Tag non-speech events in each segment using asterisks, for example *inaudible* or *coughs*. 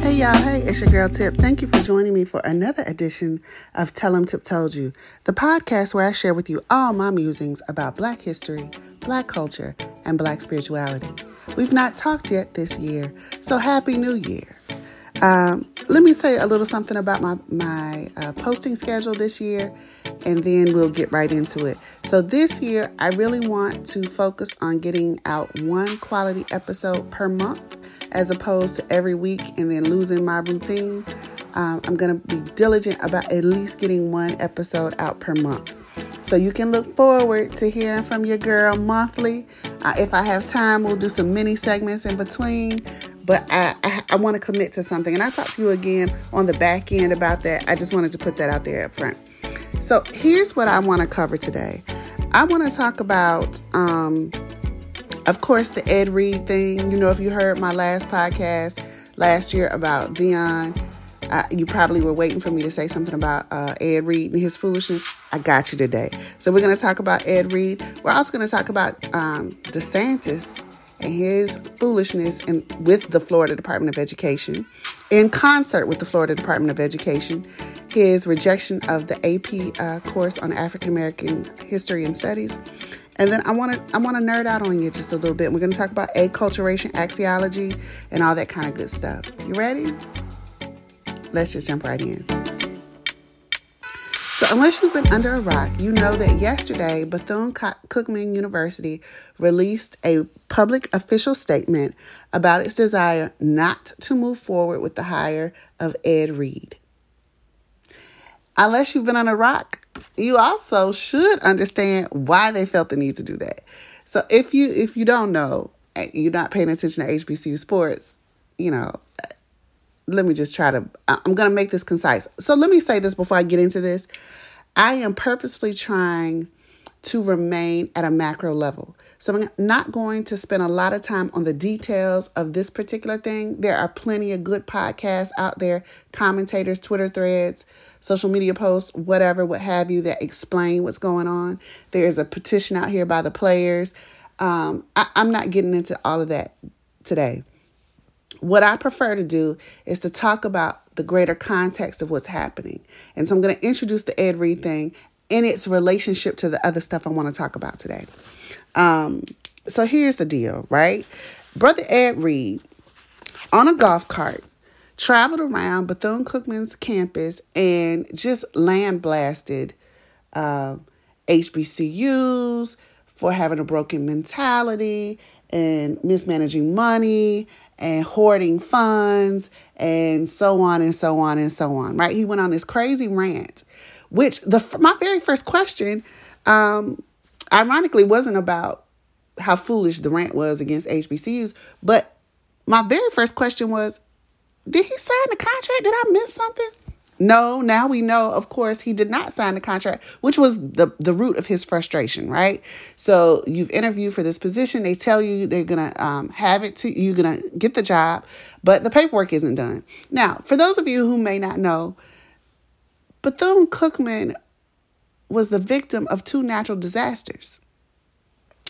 Hey y'all, hey, it's your girl Tip. Thank you for joining me for another edition of Tell 'em Tip Told You, the podcast where I share with you all my musings about black history, black culture, and black spirituality. We've not talked yet this year, so happy new year. Um, let me say a little something about my, my uh, posting schedule this year, and then we'll get right into it. So, this year, I really want to focus on getting out one quality episode per month as opposed to every week and then losing my routine. Um, I'm going to be diligent about at least getting one episode out per month. So you can look forward to hearing from your girl monthly. Uh, if I have time, we'll do some mini segments in between. But I, I, I want to commit to something. And I'll talk to you again on the back end about that. I just wanted to put that out there up front. So here's what I want to cover today. I want to talk about um, of course, the Ed Reed thing. You know, if you heard my last podcast last year about Deion, you probably were waiting for me to say something about uh, Ed Reed and his foolishness. I got you today. So we're going to talk about Ed Reed. We're also going to talk about um, DeSantis and his foolishness in, with the Florida Department of Education, in concert with the Florida Department of Education, his rejection of the AP uh, course on African American history and studies, and then I want to I want to nerd out on you just a little bit. We're going to talk about acculturation, axiology, and all that kind of good stuff. You ready? Let's just jump right in. So, unless you've been under a rock, you know that yesterday Bethune Cookman University released a public official statement about its desire not to move forward with the hire of Ed Reed. Unless you've been on a rock, you also should understand why they felt the need to do that. So if you if you don't know, you're not paying attention to HBCU sports, you know, let me just try to I'm going to make this concise. So let me say this before I get into this. I am purposely trying to remain at a macro level. So I'm not going to spend a lot of time on the details of this particular thing. There are plenty of good podcasts out there, commentators, Twitter threads, social media posts, whatever, what have you, that explain what's going on. There's a petition out here by the players. Um, I, I'm not getting into all of that today. What I prefer to do is to talk about the greater context of what's happening. And so I'm going to introduce the Ed Reed thing in its relationship to the other stuff I want to talk about today. Um, so here's the deal, right? Brother Ed Reed on a golf cart traveled around Bethune Cookman's campus and just land blasted uh, HBCUs for having a broken mentality and mismanaging money and hoarding funds and so on and so on and so on. Right? He went on this crazy rant, which the my very first question, um, ironically, wasn't about how foolish the rant was against HBCUs, but my very first question was, did he sign the contract? Did I miss something? No, now we know, of course, he did not sign the contract, which was the, the root of his frustration, right? So you've interviewed for this position. They tell you they're going to um, have it to you're going to get the job, but the paperwork isn't done. Now, for those of you who may not know, Bethune Cookman was the victim of two natural disasters.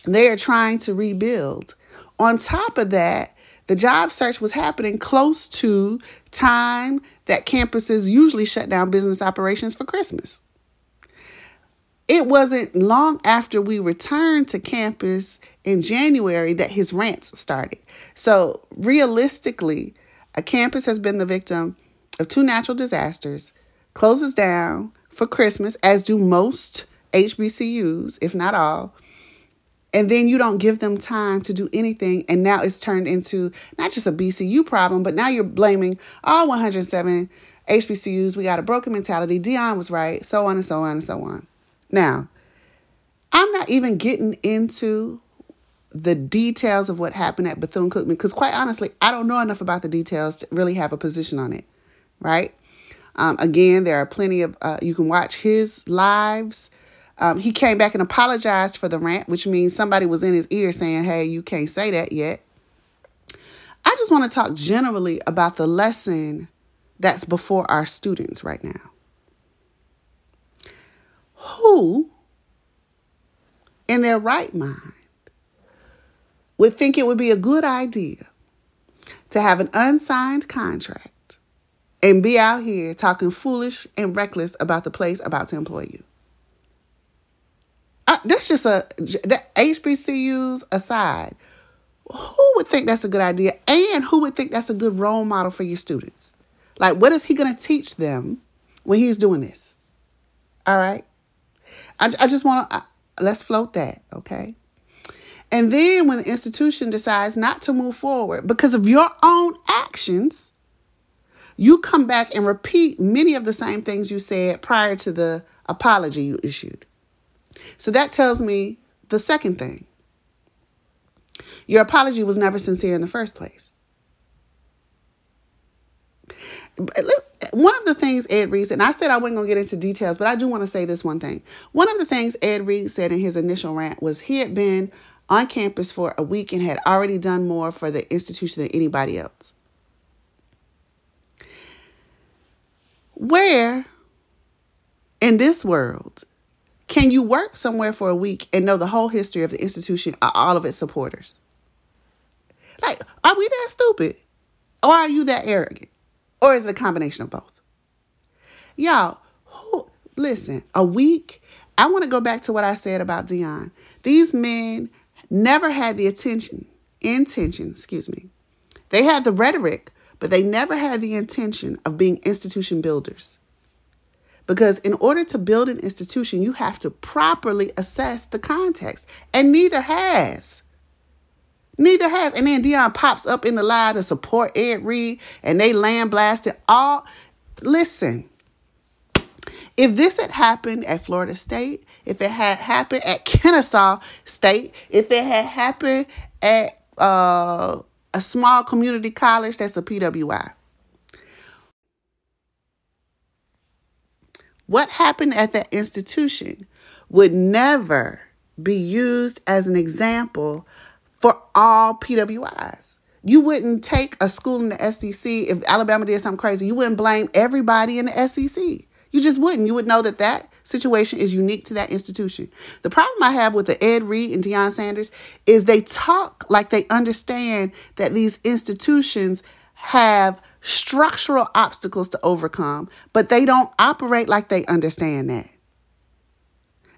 They are trying to rebuild. On top of that, the job search was happening close to time that campuses usually shut down business operations for Christmas. It wasn't long after we returned to campus in January that his rants started. So, realistically, a campus has been the victim of two natural disasters, closes down for Christmas, as do most HBCUs, if not all and then you don't give them time to do anything and now it's turned into not just a bcu problem but now you're blaming all 107 hbcus we got a broken mentality. Deion was right. So on and so on and so on. Now i'm not even getting into the details of what happened at bethune-cookman because quite honestly i don't know enough about the details to really have a position on it right? Um, again there are plenty of uh, you can watch his lives Um, he came back and apologized for the rant, which means somebody was in his ear saying, hey, you can't say that yet. I just want to talk generally about the lesson that's before our students right now. Who, in their right mind, would think it would be a good idea to have an unsigned contract and be out here talking foolish and reckless about the place about to employ you? Uh, that's just a the HBCUs aside. Who would think that's a good idea, and who would think that's a good role model for your students? Like, what is he going to teach them when he's doing this? All right. I, I just want to, let's float that, okay? And then when the institution decides not to move forward because of your own actions, you come back and repeat many of the same things you said prior to the apology you issued. So that tells me the second thing your apology was never sincere in the first place. One of the things Ed Reed said, and I said I wasn't going to get into details, but I do want to say this one thing. One of the things Ed Reed said in his initial rant was he had been on campus for a week and had already done more for the institution than anybody else. Where in this world can you work somewhere for a week and know the whole history of the institution, all of its supporters? Like, are we that stupid? Or are you that arrogant? Or is it a combination of both? Y'all, who, listen, a week, I want to go back to what I said about Deion. These men never had the attention, intention, excuse me. They had the rhetoric, but they never had the intention of being institution builders. Because in order to build an institution, you have to properly assess the context, and neither has. Neither has. And then Deion pops up in the live to support Ed Reed, and they land blasted all. Listen, if this had happened at Florida State, if it had happened at Kennesaw State, if it had happened at uh, a small community college that's a PWI, what happened at that institution would never be used as an example for all PWIs. You wouldn't take a school in the SEC if Alabama did something crazy. You wouldn't blame everybody in the SEC. You just wouldn't. You would know that that situation is unique to that institution. The problem I have with the Ed Reed and Deion Sanders is they talk like they understand that these institutions have structural obstacles to overcome, but they don't operate like they understand that.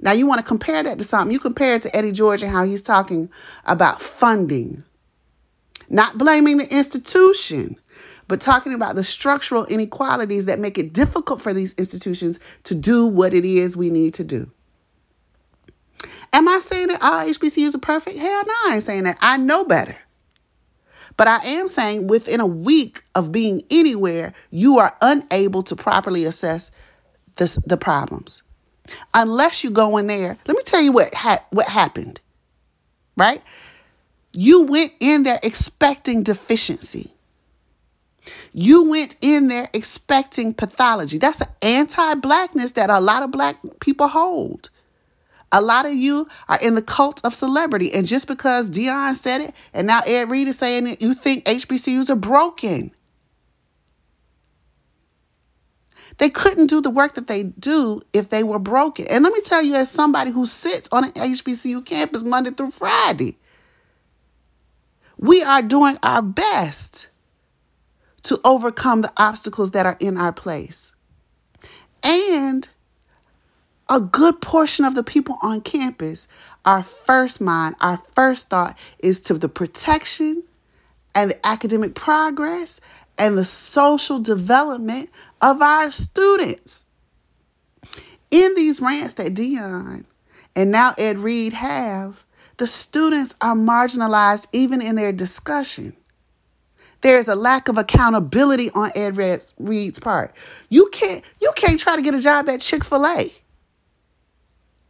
Now, you want to compare that to something. You compare it to Eddie George and how he's talking about funding, not blaming the institution, but talking about the structural inequalities that make it difficult for these institutions to do what it is we need to do. Am I saying that all HBCUs are perfect? Hell no, I ain't saying that. I know better. But I am saying within a week of being anywhere, you are unable to properly assess this, the problems unless you go in there. Let me tell you what ha- what happened. Right? You went in there expecting deficiency. You went in there expecting pathology. That's an anti-blackness that a lot of black people hold. A lot of you are in the cult of celebrity, and just because Deion said it, and now Ed Reed is saying it, you think HBCUs are broken. They couldn't do the work that they do if they were broken. And let me tell you, as somebody who sits on an HBCU campus Monday through Friday, we are doing our best to overcome the obstacles that are in our place. And a good portion of the people on campus, our first mind, our first thought is to the protection and the academic progress and the social development of our students. In these rants that Deion and now Ed Reed have, the students are marginalized even in their discussion. There's a lack of accountability on Ed Reed's part. You can't you can't try to get a job at Chick-fil-A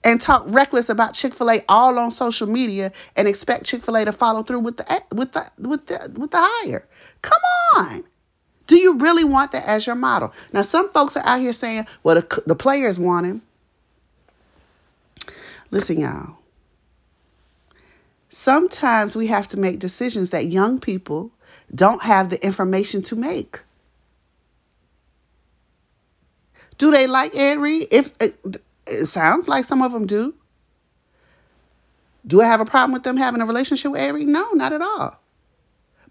and talk reckless about Chick-fil-A all on social media and expect Chick-fil-A to follow through with the with the with the with the hire. Come on. Do you really want that as your model? Now, some folks are out here saying, well, the, the players want him. Listen, y'all. Sometimes we have to make decisions that young people don't have the information to make. Do they like Ed Reed? If it, it sounds like some of them do. Do I have a problem with them having a relationship with Reed? No, not at all.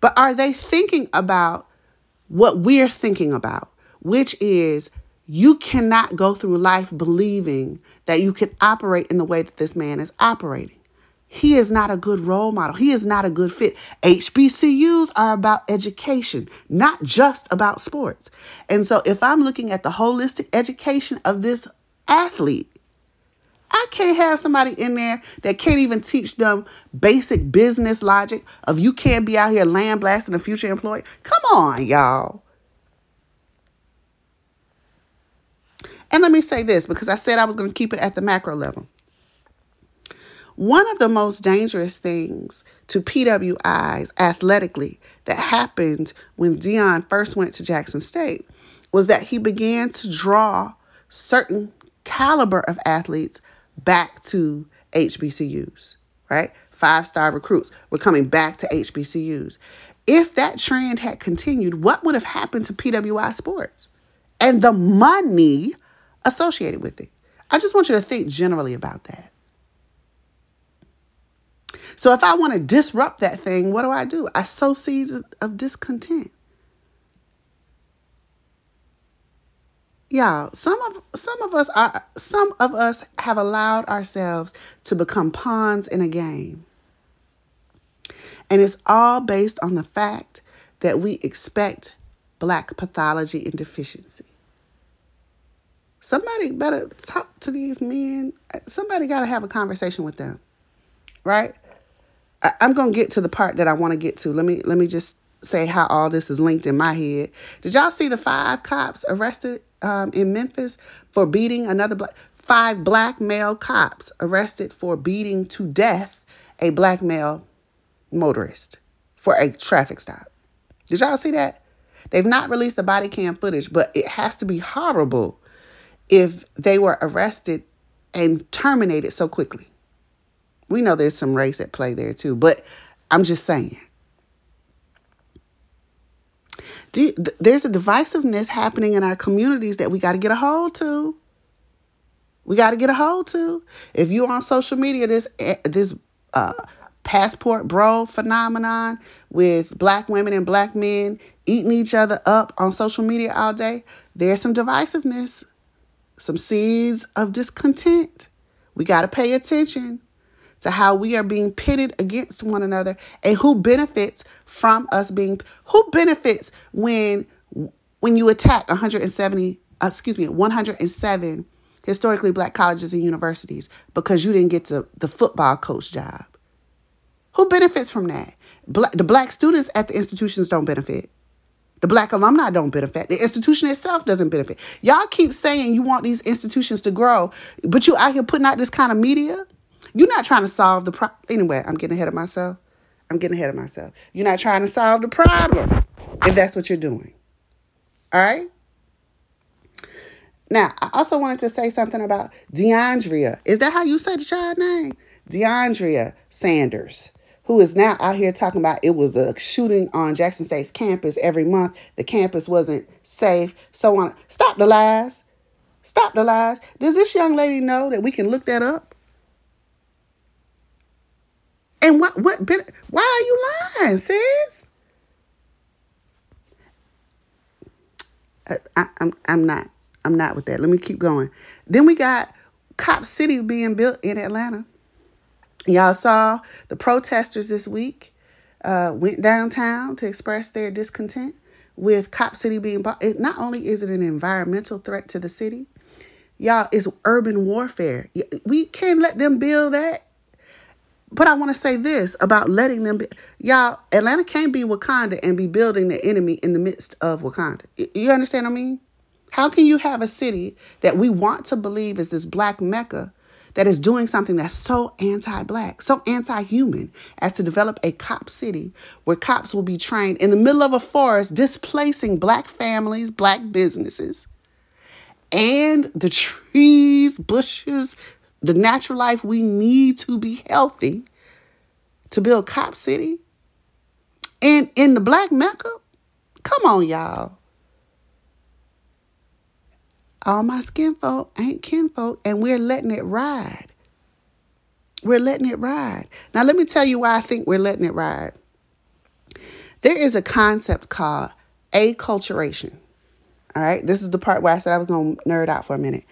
But are they thinking about what we're thinking about, which is you cannot go through life believing that you can operate in the way that this man is operating. He is not a good role model. He is not a good fit. HBCUs are about education, not just about sports. And so if I'm looking at the holistic education of this athlete, I can't have somebody in there that can't even teach them basic business logic of you can't be out here land blasting a future employee. Come on, y'all. And let me say this because I said I was going to keep it at the macro level. One of the most dangerous things to PWIs athletically that happened when Deion first went to Jackson State was that he began to draw certain caliber of athletes back to HBCUs, right? Five star recruits were coming back to HBCUs. If that trend had continued, what would have happened to PWI sports and the money associated with it? I just want you to think generally about that. So if I want to disrupt that thing, what do I do? I sow seeds of discontent. Y'all, some of some of us are some of us have allowed ourselves to become pawns in a game. And it's all based on the fact that we expect black pathology and deficiency. Somebody better talk to these men. Somebody got to have a conversation with them. Right? I, am gonna get to the part that I want to get to. Let me let me just say how all this is linked in my head. Did y'all see the five cops arrested um, in Memphis for beating another black? Five black male cops arrested for beating to death a black male motorist for a traffic stop. Did y'all see that? They've not released the body cam footage, but it has to be horrible if they were arrested and terminated so quickly. We know there's some race at play there too, but I'm just saying. You, there's a divisiveness happening in our communities that we got to get a hold to. We got to get a hold to. If you're on social media, this eh, this uh, passport bro phenomenon with black women and black men eating each other up on social media all day, there's some divisiveness, some seeds of discontent. We got to pay attention to how we are being pitted against one another and who benefits from us being who benefits when when you attack 170 uh, excuse me 107 historically black colleges and universities because you didn't get to the football coach job who benefits from that black, the black students at the institutions don't benefit the black alumni don't benefit. The institution itself doesn't benefit. Y'all keep saying you want these institutions to grow, but you out here putting out this kind of media you're not trying to solve the problem. Anyway, I'm getting ahead of myself. I'm getting ahead of myself. You're not trying to solve the problem if that's what you're doing. All right? Now, I also wanted to say something about DeAndrea. Is that how you say the child name? DeAndrea Sanders, who is now out here talking about it was a shooting on Jackson State's campus every month. The campus wasn't safe, so on. Stop the lies. Stop the lies. Does this young lady know that we can look that up? And what what why are you lying, sis? Uh, I, I'm I'm not I'm not with that. Let me keep going. Then we got Cop City being built in Atlanta. Y'all saw the protesters this week uh, went downtown to express their discontent with Cop City being. It, not only is it an environmental threat to the city, y'all, it's urban warfare. We can't let them build that but I want to say this about letting them be. Y'all, Atlanta can't be Wakanda and be building the enemy in the midst of Wakanda. You understand what I mean? How can you have a city that we want to believe is this black mecca that is doing something that's so anti black, so anti human, as to develop a cop city where cops will be trained in the middle of a forest, displacing black families, black businesses, and the trees, bushes, the natural life we need to be healthy to build Cop City and in the Black Mecca. Come on, y'all. All my skin folk ain't kinfolk, and we're letting it ride. We're letting it ride. Now, let me tell you why I think we're letting it ride. There is a concept called acculturation. All right, this is the part where I said I was going to nerd out for a minute.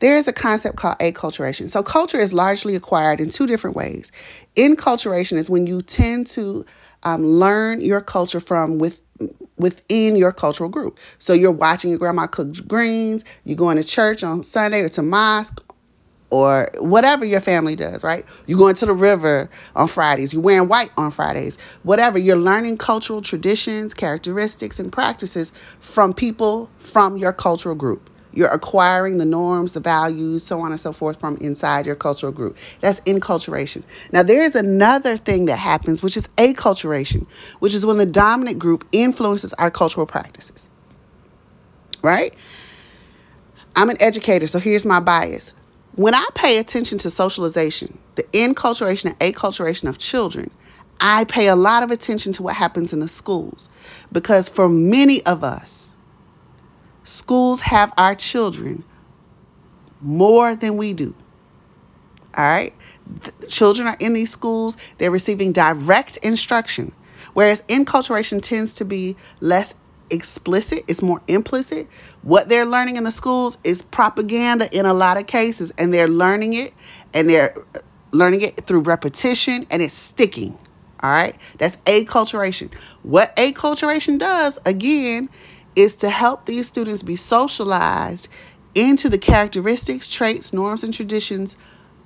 There is a concept called acculturation. So, culture is largely acquired in two different ways. Enculturation is when you tend to um, learn your culture from with, within your cultural group. So, you're watching your grandma cook greens, you're going to church on Sunday or to mosque or whatever your family does, right? You're going to the river on Fridays, you're wearing white on Fridays, whatever. You're learning cultural traditions, characteristics, and practices from people from your cultural group. You're acquiring the norms, the values, so on and so forth from inside your cultural group. That's enculturation. Now, there is another thing that happens, which is acculturation, which is when the dominant group influences our cultural practices. Right? I'm an educator, so here's my bias when I pay attention to socialization, the enculturation and acculturation of children, I pay a lot of attention to what happens in the schools because for many of us, schools have our children more than we do. All right? The children are in these schools, they're receiving direct instruction, whereas enculturation tends to be less explicit, it's more implicit. What they're learning in the schools is propaganda in a lot of cases, and they're learning it and they're uh, learning it through repetition and it's sticking. All right, that's acculturation. What acculturation does, again, is to help these students be socialized into the characteristics, traits, norms, and traditions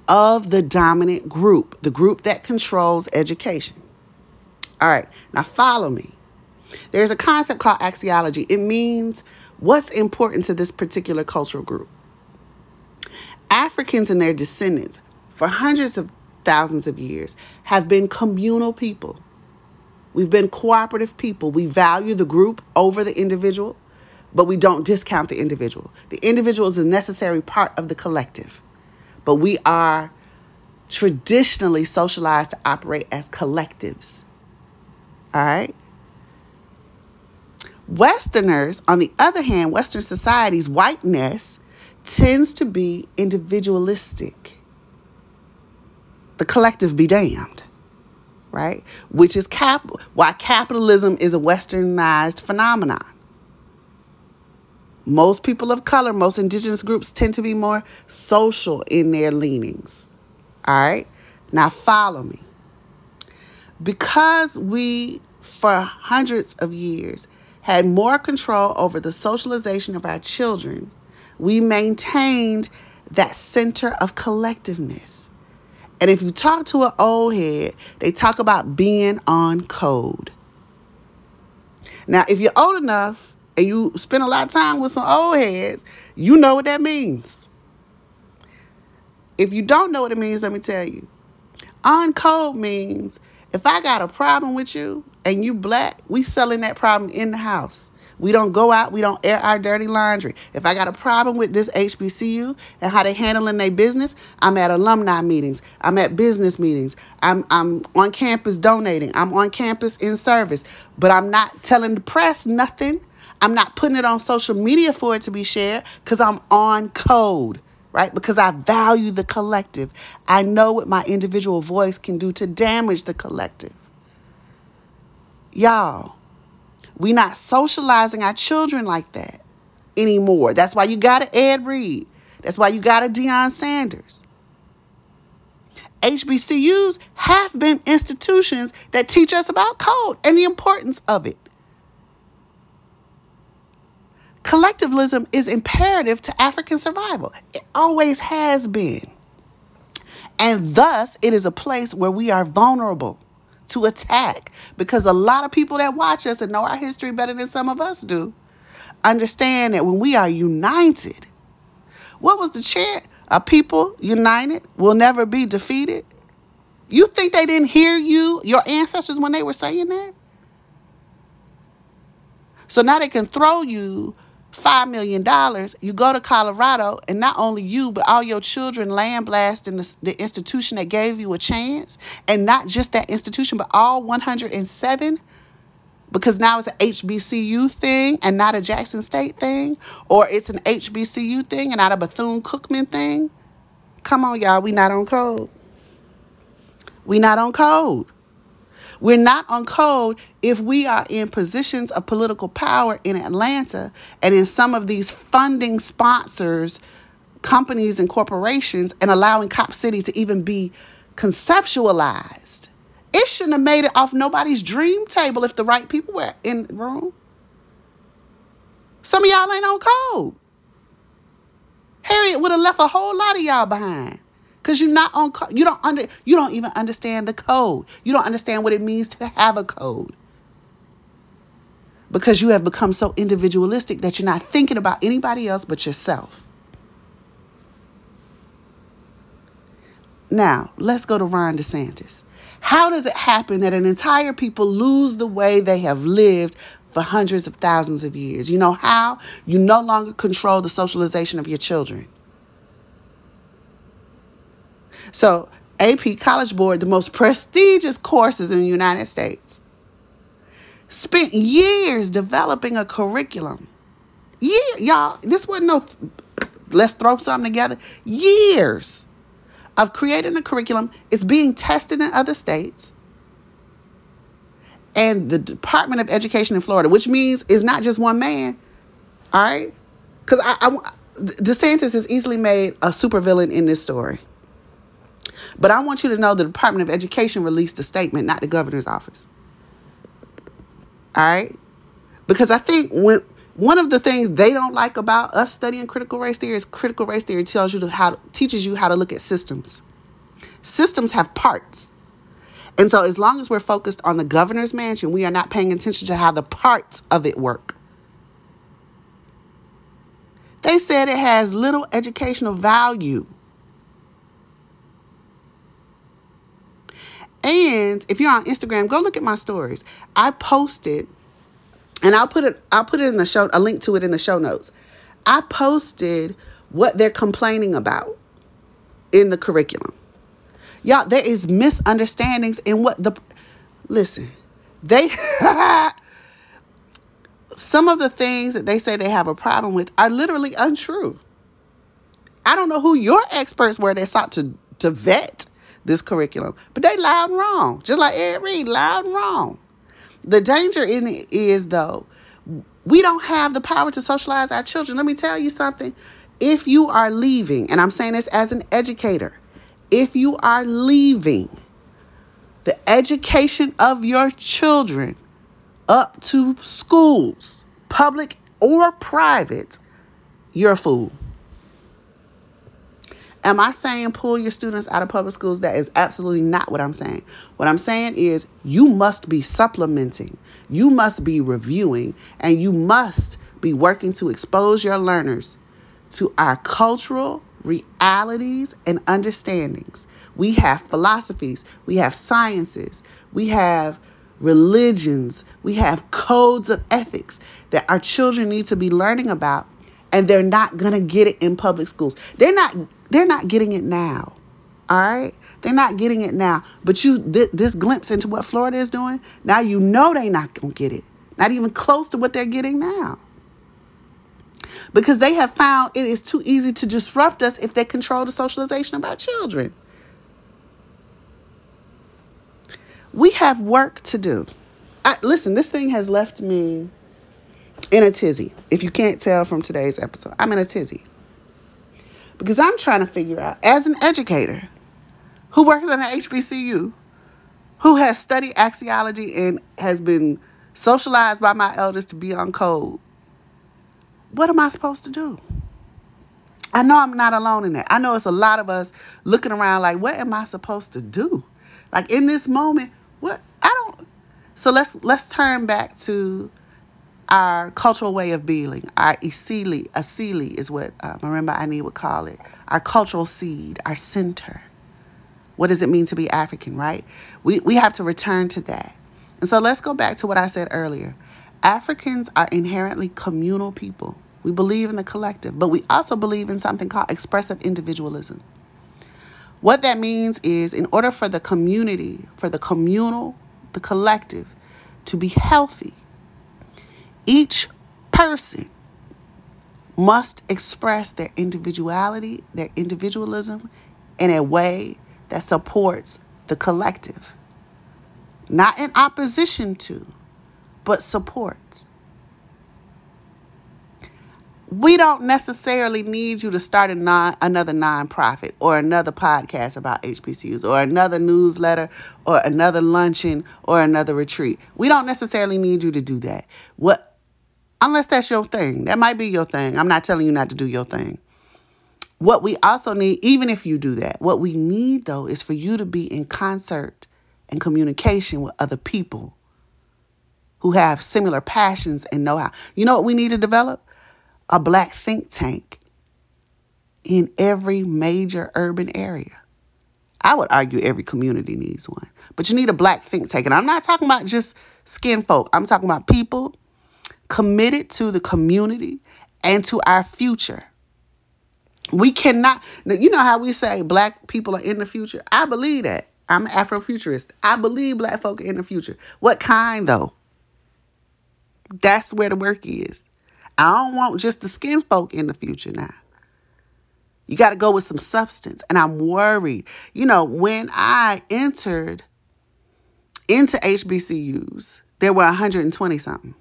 of the dominant group, the group that controls education. All right, now follow me. There's a concept called axiology. It means what's important to this particular cultural group. Africans and their descendants, for hundreds of thousands of years, have been communal people. We've been cooperative people. We value the group over the individual, but we don't discount the individual. The individual is a necessary part of the collective, but we are traditionally socialized to operate as collectives. All right? Westerners, on the other hand, Western society's whiteness tends to be individualistic. The collective be damned, right? Which is cap- why capitalism is a westernized phenomenon. Most people of color, most indigenous groups tend to be more social in their leanings. All right? Now follow me. Because we, for hundreds of years, had more control over the socialization of our children, we maintained that center of collectiveness. And if you talk to an old head, they talk about being on code. Now, if you're old enough and you spend a lot of time with some old heads, you know what that means. If you don't know what it means, let me tell you. On code means if I got a problem with you and you black, we selling that problem in the house. We don't go out, we don't air our dirty laundry. If I got a problem with this HBCU and how they handling their business, I'm at alumni meetings. I'm at business meetings. I'm I'm on campus donating. I'm on campus in service. But I'm not telling the press nothing. I'm not putting it on social media for it to be shared because I'm on code right? Because I value the collective. I know what my individual voice can do to damage the collective. Y'all, we not socializing our children like that anymore. That's why you got a Ed Reed. That's why you got a Deion Sanders. HBCUs have been institutions that teach us about code and the importance of it. Collectivism is imperative to African survival. It always has been. And thus, it is a place where we are vulnerable to attack because a lot of people that watch us and know our history better than some of us do understand that when we are united, what was the chant? A people united will never be defeated. You think they didn't hear you, your ancestors, when they were saying that? So now they can throw you $5 million, you go to Colorado, and not only you, but all your children land blast in the, the institution that gave you a chance, and not just that institution, but all 107 because now it's an HBCU thing and not a Jackson State thing, or it's an HBCU thing and not a Bethune Cookman thing. Come on, y'all, we not on code. We not on code. We're not on code if we are in positions of political power in Atlanta and in some of these funding sponsors, companies and corporations, and allowing Cop City to even be conceptualized. It shouldn't have made it off nobody's dream table if the right people were in the room. Some of y'all ain't on code. Harriet would have left a whole lot of y'all behind. Cause you're not on you don't under you don't even understand the code. You don't understand what it means to have a code. Because you have become so individualistic that you're not thinking about anybody else but yourself. Now, let's go to Ron DeSantis. How does it happen that an entire people lose the way they have lived for hundreds of thousands of years? You know how? You no longer control the socialization of your children. So, AP College Board, the most prestigious courses in the United States, spent years developing a curriculum. Yeah, y'all, this wasn't no let's throw something together. Years of creating a curriculum. It's being tested in other states. And the Department of Education in Florida, which means it's not just one man, all right? Because I, I, DeSantis has easily made a supervillain in this story. But I want you to know the Department of Education released a statement, not the governor's office. All right? Because I think when one of the things they don't like about us studying critical race theory is critical race theory tells you how teaches you how to look at systems. Systems have parts. And so as long as we're focused on the governor's mansion, we are not paying attention to how the parts of it work. They said it has little educational value. And if you're on Instagram, go look at my stories. I posted and I'll put it I'll put it in the show a link to it in the show notes. I posted what they're complaining about in the curriculum. Y'all, there is misunderstandings in what the listen. They *laughs* some of the things that they say they have a problem with are literally untrue. I don't know who your experts were that sought to to vet this curriculum, but they loud and wrong. Just like Ed Reed, loud and wrong. The danger in it is though, we don't have the power to socialize our children. Let me tell you something. If you are leaving, and I'm saying this as an educator, if you are leaving the education of your children up to schools, public or private, you're a fool. Am I saying pull your students out of public schools? That is absolutely not what I'm saying. What I'm saying is you must be supplementing, you must be reviewing, and you must be working to expose your learners to our cultural realities and understandings. We have philosophies, we have sciences, we have religions, we have codes of ethics that our children need to be learning about and they're not going to get it in public schools. They're not they're not getting it now. All right? They're not getting it now. But you th- this glimpse into what Florida is doing, now you know they're not going to get it. Not even close to what they're getting now. Because they have found it is too easy to disrupt us if they control the socialization of our children. We have work to do. I, listen, this thing has left me in a tizzy. If you can't tell from today's episode, I'm in a tizzy. Because I'm trying to figure out, as an educator who works at an HBCU, who has studied axiology and has been socialized by my elders to be on code, what am I supposed to do? I know I'm not alone in that. I know it's a lot of us looking around like, what am I supposed to do? Like in this moment, what I don't. So let's let's turn back to our cultural way of being, our isili, asili is what uh, Marimba Ani would call it, our cultural seed, our center. What does it mean to be African, right? We, we have to return to that. And so let's go back to what I said earlier. Africans are inherently communal people. We believe in the collective, but we also believe in something called expressive individualism. What that means is, in order for the community, for the communal, the collective, to be healthy, each person must express their individuality, their individualism in a way that supports the collective. Not in opposition to, but supports. We don't necessarily need you to start a non, another nonprofit or another podcast about HBCUs or another newsletter or another luncheon or another retreat. We don't necessarily need you to do that. What unless that's your thing. That might be your thing. I'm not telling you not to do your thing. What we also need, even if you do that, what we need though is for you to be in concert and communication with other people who have similar passions and know how. You know what we need to develop? A black think tank in every major urban area. I would argue every community needs one. But you need a black think tank. And I'm not talking about just skin folk, I'm talking about people committed to the community and to our future. We cannot, you know how we say black people are in the future? I believe that. I'm an Afrofuturist. I believe black folk are in the future. What kind, though? That's where the work is. I don't want just the skin folk in the future now. You got to go with some substance. And I'm worried. You know, when I entered into HBCUs, there were 120 something.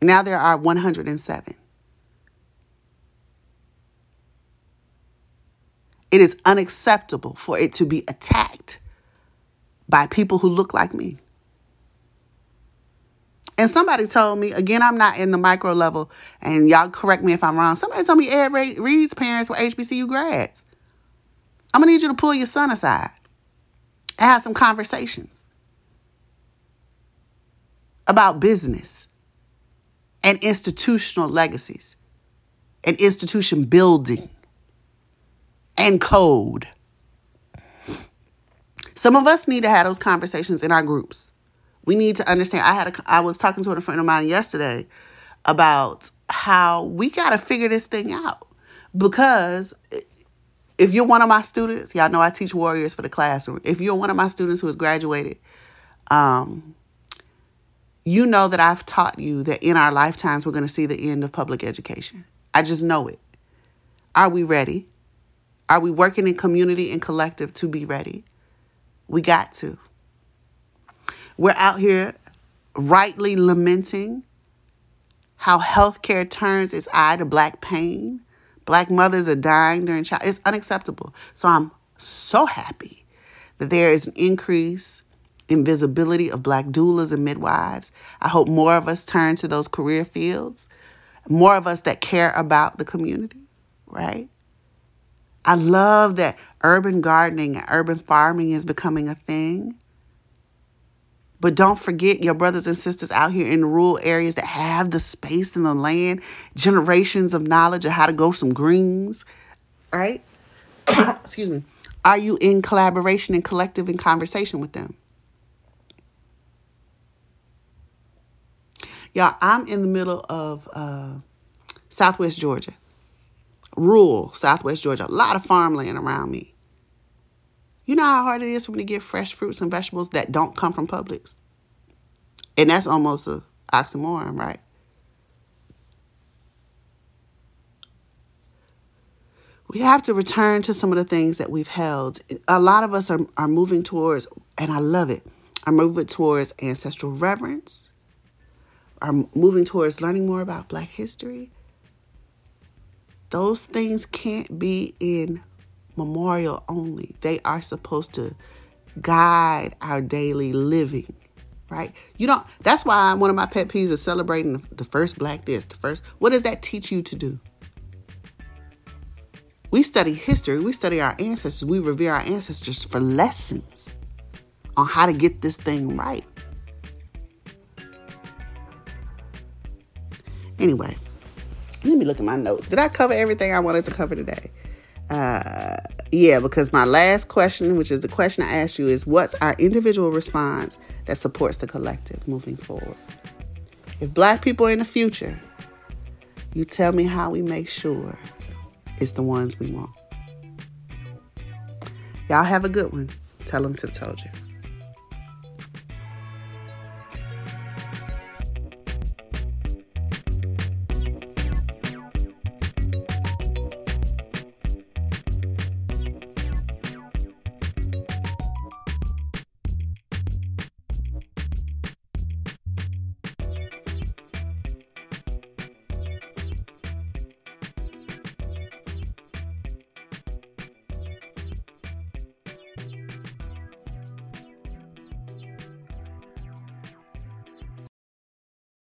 Now there are 107. It is unacceptable for it to be attacked by people who look like me. And somebody told me, again, I'm not in the micro level, and y'all correct me if I'm wrong. Somebody told me Ed Reed's parents were HBCU grads. I'm gonna need you to pull your son aside and have some conversations about business and institutional legacies and institution building and code. Some of us need to have those conversations in our groups. We need to understand. I had a, I was talking to a friend of mine yesterday about how we got to figure this thing out because if you're one of my students, y'all know I teach warriors for the classroom. If you're one of my students who has graduated, um, you know that I've taught you that in our lifetimes we're going to see the end of public education. I just know it. Are we ready? Are we working in community and collective to be ready? We got to. We're out here rightly lamenting how healthcare turns its eye to black pain. Black mothers are dying during child. It's unacceptable. So I'm so happy that there is an increase invisibility of black doulas and midwives. I hope more of us turn to those career fields, more of us that care about the community, right? I love that urban gardening and urban farming is becoming a thing. But don't forget your brothers and sisters out here in rural areas that have the space and the land, generations of knowledge of how to grow some greens, right? *coughs* Excuse me. Are you in collaboration and collective in conversation with them? Y'all, I'm in the middle of uh, Southwest Georgia, rural Southwest Georgia, a lot of farmland around me. You know how hard it is for me to get fresh fruits and vegetables that don't come from Publix? And that's almost a oxymoron, right? We have to return to some of the things that we've held. A lot of us are, are moving towards, and I love it, are moving towards ancestral reverence, are moving towards learning more about Black history, those things can't be in memorial only. They are supposed to guide our daily living, right? You don't, that's why one of my pet peeves is celebrating the first Black this, the first. What does that teach you to do? We study history, we study our ancestors, we revere our ancestors for lessons on how to get this thing right. Anyway, let me look at my notes. Did I cover everything I wanted to cover today? Uh, yeah, because my last question, which is the question I asked you, is what's our individual response that supports the collective moving forward? If black people in the future, You tell me how we make sure it's the ones we want. Y'all have a good one. Tell them Tip told you.